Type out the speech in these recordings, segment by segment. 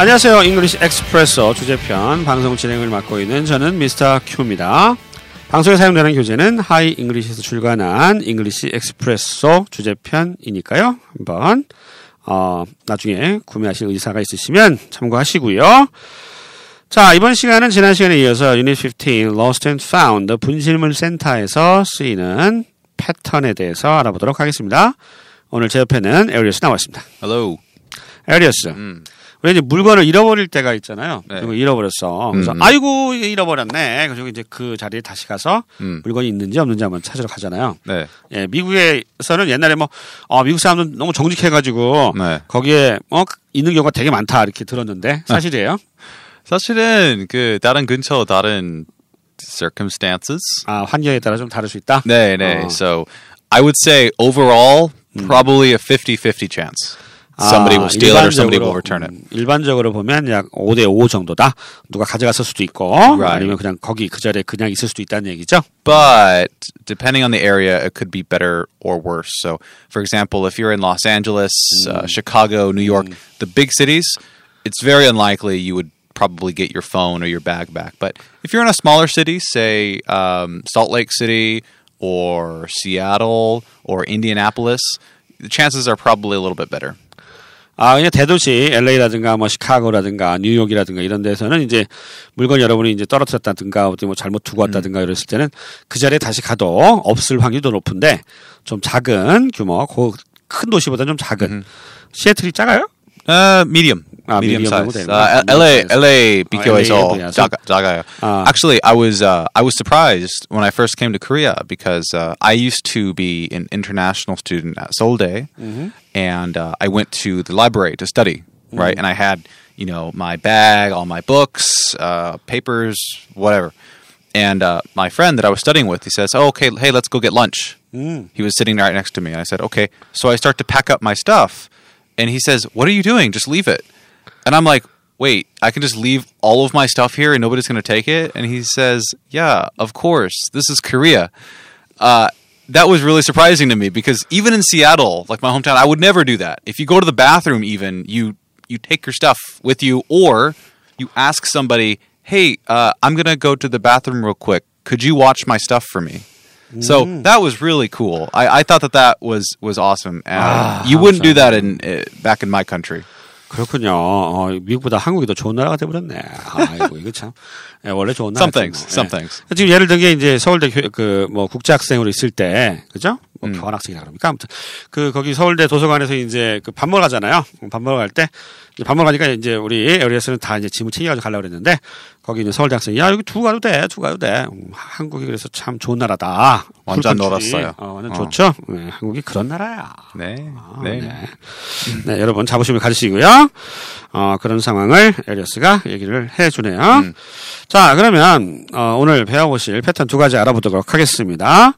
안녕하세요. English Expresso 주제편 방송 진행을 맡고 있는 저는 미스터 큐입니다. 방송에 사용되는 교재는 Hi English에서 출간한 English Expresso 주제편이니까요. 한번 어, 나중에 구매하실 의사가 있으시면 참고하시고요. 자, 이번 시간은 지난 시간에 이어서 유닛 15 Lost and Found 분실물 센터에서 쓰이는 패턴에 대해서 알아보도록 하겠습니다. 오늘 제 옆에는 에리어스 나와 있습니다. Hello. 에리어스. 음. 왜 이제 물건을 잃어버릴 때가 있잖아요. 네. 그리고 잃어버렸어. 그래서 음. 아이고 잃어버렸네. 그래서 이제 그 자리에 다시 가서 음. 물건이 있는지 없는지 한번 찾으러 가잖아요. 네. 예, 미국에서는 옛날에 뭐 어, 미국 사람들은 너무 정직해가지고 네. 거기에 어 있는 경우가 되게 많다 이렇게 들었는데 사실이에요? 사실은 그 다른 근처 다른 circumstances. 아 환경에 따라 좀 다를 수 있다. 네, 네. 어. So I would say overall probably a 50-50 chance. Somebody will steal it or somebody will return it. 음, 일반적으로 보면 약 5대 5 정도다. 누가 가져갔을 수도 있고 Right. 아니면 그냥 거기 그 자리에 그냥 있을 수도 있다는 얘기죠. But depending on the area, it could be better or worse. So, for example, if you're in Los Angeles, uh, Chicago, New York, the big cities, it's very unlikely you would probably get your phone or your bag back. But if you're in a smaller city, say um, Salt Lake City or Seattle or Indianapolis, the chances are probably a little bit better. 아, 그냥 대도시 LA라든가 뭐 시카고라든가 뉴욕이라든가 이런 데서는 이제 물건 여러분이 이제 떨어뜨렸다든가 어디 뭐 잘못 두고 왔다든가 이랬을 때는 그 자리에 다시 가도 없을 확률이 더 높은데 좀 작은 규모, 그 큰 도시보다 좀 작은 시애틀이 작아요? Uh, medium. Uh, medium, medium size. Uh, LA, LA BQSO, uh, Uh, Actually, I was uh, I was surprised when I first came to Korea because uh, I used to be an international student at Seouldae, mm-hmm. and uh, I went to the library to study, mm-hmm. right? And I had you know my bag, all my books, uh, papers, whatever. And my friend that I was studying with, he says, oh, "Okay, hey, let's go get lunch." Mm. He was sitting right next to me, and I said, "Okay." So I start to pack up my stuff, and he says, "What are you doing? Just leave it." And I'm like, "Wait, I can just leave all of my stuff here, and nobody's going to take it?" And he says, "Yeah, of course. This is Korea." Uh, that was really surprising to me because even in Seattle, like my hometown, I would never do that. If you go to the bathroom, even you you take your stuff with you, or you ask somebody, "Hey, uh, I'm gonna go to the bathroom real quick. Could you watch my stuff for me?" So that was really cool. I, I thought that that was was awesome. And you wouldn't do that in uh, back in my country. 그렇군요. 어, 미국보다 한국이 더 좋은 나라가 돼버렸네. 아이고, 이거 참. 예, 원래 좋은 나라. Some things, some things. 지금 예를 들게 이제 서울대 그 뭐 국제학생으로 있을 때, 그죠? 뭐 교환학생이라 그럽니까? 아무튼 그 거기 서울대 도서관에서 이제 그 밥 먹으러 가잖아요. 밥 먹으러 갈 때, 밥 먹으러 가니까 이제 우리 에리어스는 다 이제 짐을 챙겨가지고 가려고 그랬는데, 거기 있는 서울대 학생이, 야, 여기 두고 가도 돼, 두고 가도 돼. 음, 한국이 그래서 참 좋은 나라다. 완전 cool country. 놀랐어요. 어, 완전 어. 좋죠? 네, 한국이 그런 나라야. 네, 아, 네. 네. 네, 여러분 자부심을 가지시고요. 어, 그런 상황을 에리어스가 얘기를 해주네요. 자, 그러면 어, 오늘 배워보실 패턴 두 가지 알아보도록 하겠습니다.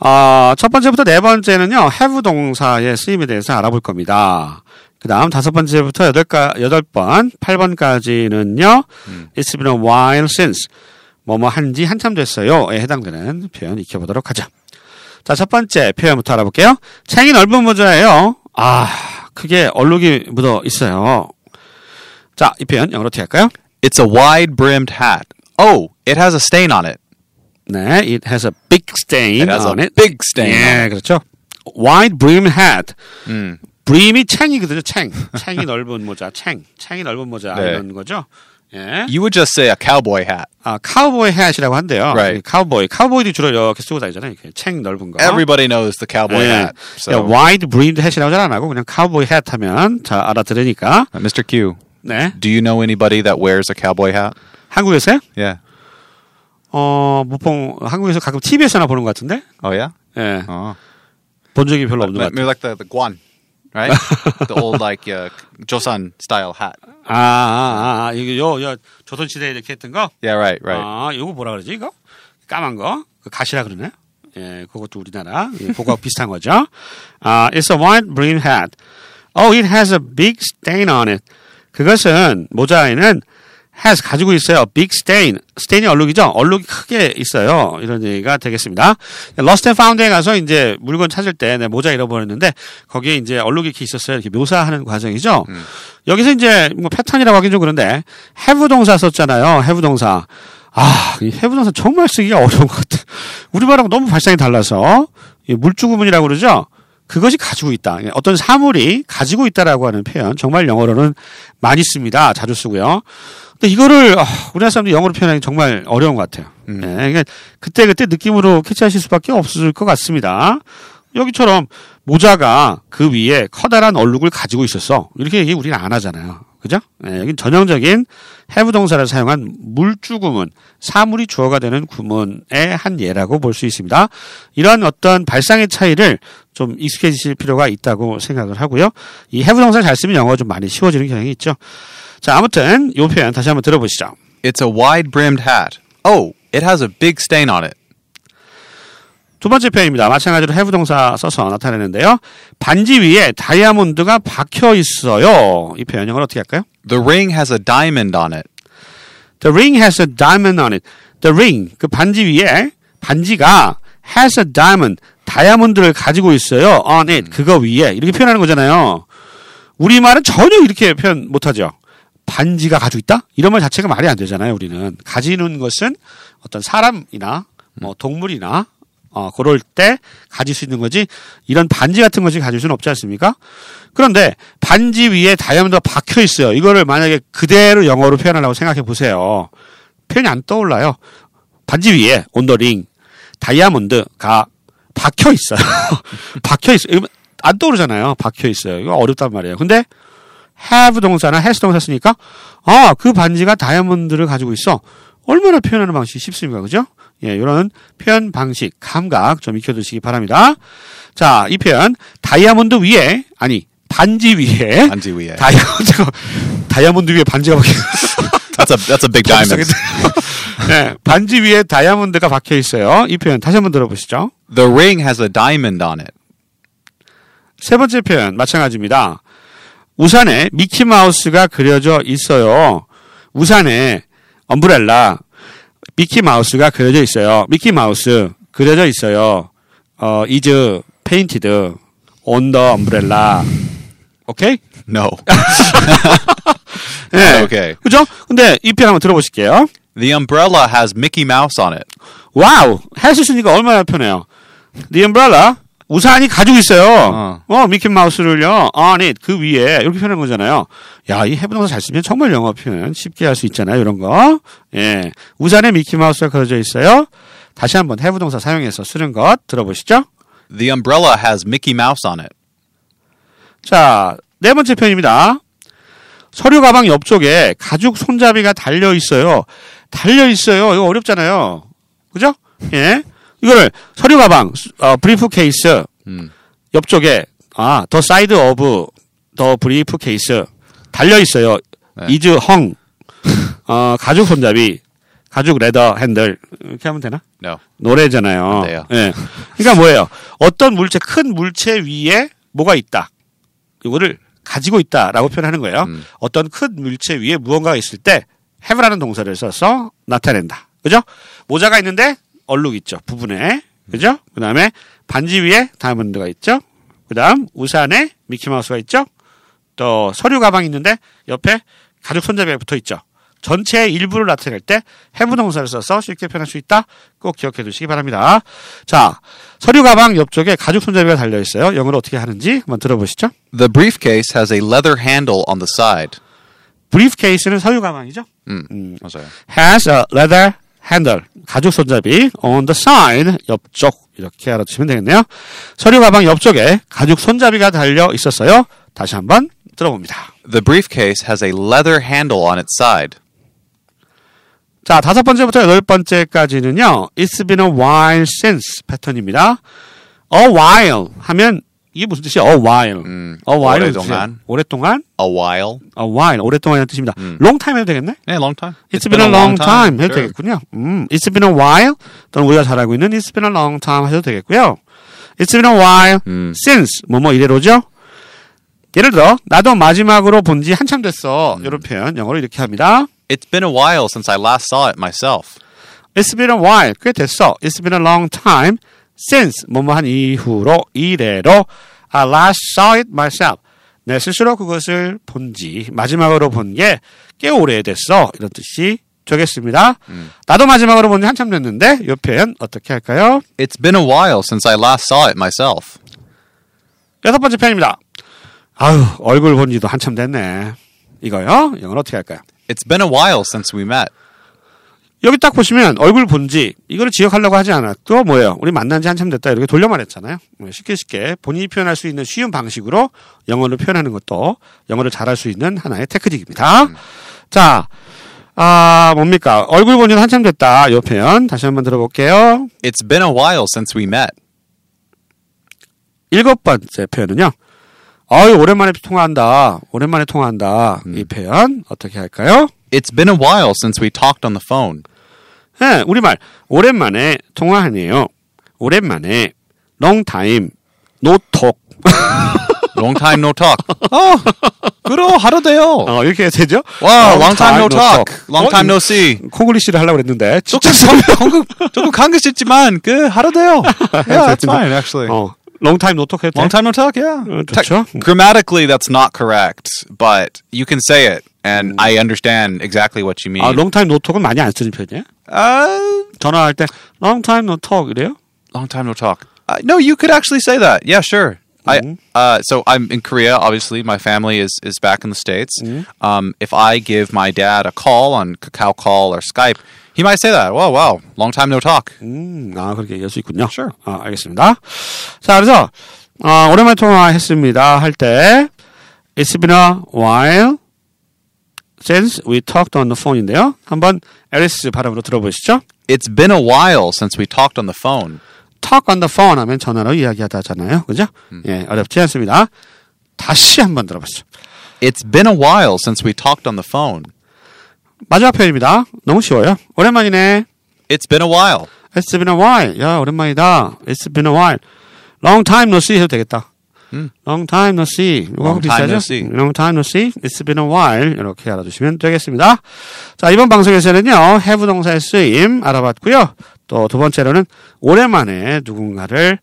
어, 첫 번째부터 네 번째는요, have 동사의 쓰임에 대해서 알아볼 겁니다. 그 다음 다섯 번째부터 여덟 가, 여덟 번, 팔 번까지는요, it's been a while since, 뭐뭐 한지 한참 됐어요에 해당되는 표현 익혀보도록 하죠. 자, 첫 번째 표현부터 알아볼게요. 챙이 넓은 모자예요. 아, 크게 얼룩이 묻어 있어요. 자, 이 표현 영어로 어떻게 할까요? It's a wide-brimmed hat. Oh, it has a stain on it. 네, it has a big stain It on it. big stain 예. 그렇죠. wide brim hat. 음. brim이 챙이거든요, 챙. 챙이 넓은 모자, 챙. 챙이 넓은 모자 네. 이런 거죠. 예. You would just say a cowboy hat. 아, 카우보이 hat이라고 한대요. Right. 카우보이. 카우보이도 주로 이렇게 쓰고 다니잖아요. 이렇게 챙 넓은 거. Everybody knows the cowboy 예. hat. So, wide brimmed hat이라고 잘 안 하고 그냥 카우보이 hat 하면 잘 알아들으니까. Uh, Mr. Q, 네. do you know anybody that wears a cowboy hat? 한국에서요? Yeah. 어, 보통 한국에서 가끔 TV에서나 보는 것 같은데? Oh yeah. 예. Oh, 본 적이 별로 없는 것 maybe 같아요. like the the guan, right? the old like uh, Joseon style hat. 아, 아, 아, 이거 요, 요, 조선 시대에 이렇게 했던 거? Yeah, right, right. 아, 이거 뭐라 그러지, 이거? 까만 거? 그 가시라 그러네? 예, 그것도 우리나라. 예, 그거 비슷한 거죠. 아, it's a white brim hat. Oh, it has a big stain on it. 그것은 모자에는 has 가지고 있어요. big stain. stain이 얼룩이죠. 얼룩이 크게 있어요. 이런 얘기가 되겠습니다. lost and found에 가서 이제 물건 찾을 때내 모자 잃어버렸는데 거기에 이제 얼룩이 이렇게 있었어요. 이렇게 묘사하는 과정이죠. 여기서 이제 뭐 패턴이라고 하긴 좀 그런데 have 동사 썼잖아요. have 동사. 아, 이 have 동사 정말 쓰기가 어려운 것 같아. 우리말하고 너무 발상이 달라서 이 물주구문이라고 그러죠. 그것이 가지고 있다. 어떤 사물이 가지고 있다라고 하는 표현 정말 영어로는 많이 씁니다. 자주 쓰고요. 근데 이거를 아, 우리나라 사람들이 영어로 표현하기 정말 어려운 것 같아요. 네, 그러니까 그때 그때 느낌으로 캐치하실 수밖에 없을 것 같습니다. 여기처럼 모자가 그 위에 커다란 얼룩을 가지고 있었어. 이렇게 얘기 우리는 안 하잖아요. 그죠? 네, 여기 전형적인 have 동사를 사용한 물주 구문, 사물이 주어가 되는 구문의 한 예라고 볼 수 있습니다. 이러한 어떤 발상의 차이를 좀 익숙해지실 필요가 있다고 생각을 하고요. 이 have 동사를 잘 쓰면 영어가 좀 많이 쉬워지는 경향이 있죠. 자, 아무튼 이 표현 다시 한번 들어보시죠. It's a wide brimmed hat. Oh, it has a big stain on it. 두 번째 표현입니다. 마찬가지로 have 동사 써서 나타내는데요. 반지 위에 다이아몬드가 박혀 있어요. 이 표현 영어로 어떻게 할까요? The ring has a diamond on it. The ring has a diamond on it. The ring, 그 반지 위에 반지가 has a diamond, 다이아몬드를 가지고 있어요. on it, 그거 위에 이렇게 표현하는 거잖아요. 우리 말은 전혀 이렇게 표현 못하죠. 반지가 가지고 있다? 이런 말 자체가 말이 안 되잖아요. 우리는 가지는 것은 어떤 사람이나 뭐 동물이나 어, 그럴 때 가질 수 있는 거지 이런 반지 같은 것이 가질 수는 없지 않습니까? 그런데 반지 위에 다이아몬드가 박혀 있어요. 이거를 만약에 그대로 영어로 표현하려고 생각해 보세요. 표현이 안 떠올라요. 반지 위에 온더링 다이아몬드가 박혀 있어요. 박혀 있어요. 안 떠오르잖아요. 박혀 있어요. 이거 어렵단 말이에요. 근데 have 동사나 has 동사 쓰니까 아, 그 반지가 다이아몬드를 가지고 있어. 얼마나 표현하는 방식이 쉽습니까? 그죠? 예, 이런 표현 방식, 감각 좀 익혀두시기 바랍니다. 자, 이 표현 다이아몬드 위에 아니 반지 위에 반지 위에. 다이아몬드가 다이아몬드 위에 반지가 박혀 That's a that's a big diamond. 네, 반지 위에 다이아몬드가 박혀 있어요. 이 표현 다시 한번 들어보시죠. The ring has a diamond on it. 세 번째 표현 마찬가지입니다. 우산에 미키 마우스가 그려져 있어요. 우산에 umbrella 미키 마우스가 그려져 있어요. 미키 마우스 그려져 있어요. 어, is painted on the umbrella. 오케이? No. 네. Okay. 그죠? 근데 이 표현 한번 들어보실게요. The umbrella has Mickey Mouse on it. Wow! has 쓰니까 얼마나 편해요. The umbrella 우산이 가지고 있어요. 어, 미키 마우스를요. it 그 위에 이렇게 표현한 거잖아요. 야, 이 have동사 잘 쓰면 정말 영어 표현 쉽게 할 수 있잖아요. 이런 거. 예. 우산에 미키 마우스가 그려져 있어요. 다시 한번 have동사 사용해서 쓰는 것 들어보시죠. The umbrella has Mickey Mouse on it. 자, 네 번째 표현입니다. 서류 가방 옆쪽에 가죽 손잡이가 달려 있어요. 달려 있어요. 이거 어렵잖아요. 그죠? 예. 이거를 서류 가방, 어, briefcase 음. 옆쪽에 아, the side of the briefcase 달려 있어요. 네. is hung. 어, 가죽 손잡이, 가죽 leather handle 이렇게 하면 되나? No. No래잖아요. 안 돼요. 예. 그러니까 뭐예요? 어떤 물체 큰 물체 위에 뭐가 있다. 이거를 가지고 있다라고 표현하는 거예요. 음. 어떤 큰 물체 위에 무언가가 있을 때 have라는 동사를 써서 나타낸다. 그죠? 모자가 있는데 얼룩 있죠. 부분에. 그죠? 그 다음에 반지 위에 다이아몬드가 있죠. 그 다음 우산에 미키마우스가 있죠. 또 서류 가방이 있는데 옆에 가죽 손잡이가 붙어 있죠. 전체의 일부를 나타낼 때 have 동사를 써서 쉽게 표현할 수 있다. 꼭 기억해 두시기 바랍니다. 자, 서류 가방 옆쪽에 가죽 손잡이가 달려 있어요. 영어로 어떻게 하는지 한번 들어보시죠. The briefcase has a leather handle on the side. 브리프케이스는 서류 가방이죠. 음. 맞아요. has a leather handle 가죽 손잡이 on the side 옆쪽 이렇게 알아두시면 되겠네요. 서류 가방 옆쪽에 가죽 손잡이가 달려 있었어요. 다시 한번 들어봅니다. The briefcase has a leather handle on its side. 자, 다섯 번째부터 여덟 번째까지는요. It's been a while since 패턴입니다. A while 하면 이게 무슨 뜻이야? A while. 음, a while 오랫동안. 오랫동안. A while. A while 오랫동안이라는 뜻입니다. long time 해도 되겠네? Yeah, long time. It's, been, a long time, 해도 Sure. 되겠군요. 음, It's been a while 또는 우리가 잘 알고 있는 It's been a long time 하셔도 되겠고요. It's been a while 음. since 뭐뭐 이래로죠. 예를 들어 나도 마지막으로 본 지 한참 됐어. 이런 표현 영어로 이렇게 합니다. It's been a while since I last saw it myself. It's been a while. 꽤 됐어. It's been a long time since 뭐뭐한 이후로 이래로 I last saw it myself. 내 스스로 그것을 본지 마지막으로 본 게 꽤 오래됐어. 이런 뜻이 되겠습니다. 나도 마지막으로 본 지 한참 됐는데 이 표현 어떻게 할까요? It's been a while since I last saw it myself. 여섯 번째 표현입니다. 아유 얼굴 본 지도 한참 됐네. 이거요. 이건 어떻게 할까요? It's been a while since we met. 여기 딱 보시면 얼굴 본지 이거를 지역하려고 하지 않았고 뭐예요? 우리 만난 지 한참 됐다 이렇게 돌려 말했잖아요. 뭐 쉽게 쉽게 본인이 표현할 수 있는 쉬운 방식으로 영어를 표현하는 것도 영어를 잘할 수 있는 하나의 테크닉입니다. 자, 아 뭡니까? 얼굴 본 지는 한참 됐다. 이 표현 다시 한번 들어볼게요. It's been a while since we met. 일곱 번째 표현은요. 아유 오랜만에 통화한다. 오랜만에 통화한다. 이 표현 어떻게 할까요? It's been a while since we talked on the phone. 네, 우리말 오랜만에 통화하네요. 오랜만에 long time no talk. Long time no talk. oh, 그럼 하루 돼요. 어, 이렇게 해야 되죠? Wow, long time no talk. Long 어, time no see. 콩글리시를 하려고 그랬는데 조금 조금 조금 강급했지만 그 하루 돼요. Yeah, that's fine actually. 어, long time no talk 해도 돼? Long time no talk, yeah. 어, 좋죠. Tec- grammatically, that's not correct, but you can say it, and I understand exactly what you mean. 아, long time no talk은 많이 안 쓰는 편이에요? uh, 전화할 때 long time no talk 이래요? long time no talk. Uh, no, you could actually say that. Yeah, sure. I uh, so I'm in Korea. Obviously, my family is is back in the states. Um, if I give my dad a call on Kakao Call or Skype, he might say that. Wow, wow, long time no talk. 음, 아, 그렇게 얘기할 수 있군요. Sure. 아, 알겠습니다. 자, 그래서, 어, 오랜만에 통화했습니다. 할 때, It's been a while since we talked on the phone인데요. 한번 에리스 발음으로 들어보시죠. It's been a while since we talked on the phone. talk on the phone 하면 전화로 이야기하다잖아요. 그죠? 예, 어렵지 않습니다. 다시 한번 들어보시죠. It's been a while since we talked on the phone. 마지막 표현입니다. 너무 쉬워요. 오랜만이네. It's been a while. It's been a while. 야, 오랜만이다. It's been a while. Long time no see 해도 되겠다. Long time no see. 이거 Long time 비슷하죠? no see. Long time no see. It's been a while. 이렇게 알아두시면 되겠습니다. 자, 이번 방송에서는요, have 동사의 쓰임 알아봤고요. 또 두 번째로는 오랜만에 누군가를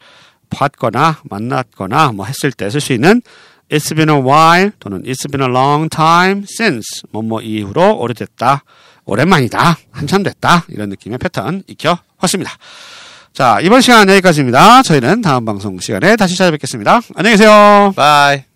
봤거나 만났거나 뭐 했을 때 쓸 수 있는 It's been a while 또는 It's been a long time since 뭐뭐 이후로 오래됐다. 오랜만이다. 한참 됐다. 이런 느낌의 패턴 익혀왔습니다. 자, 이번 시간 여기까지입니다. 저희는 다음 방송 시간에 다시 찾아뵙겠습니다. 안녕히 계세요. Bye.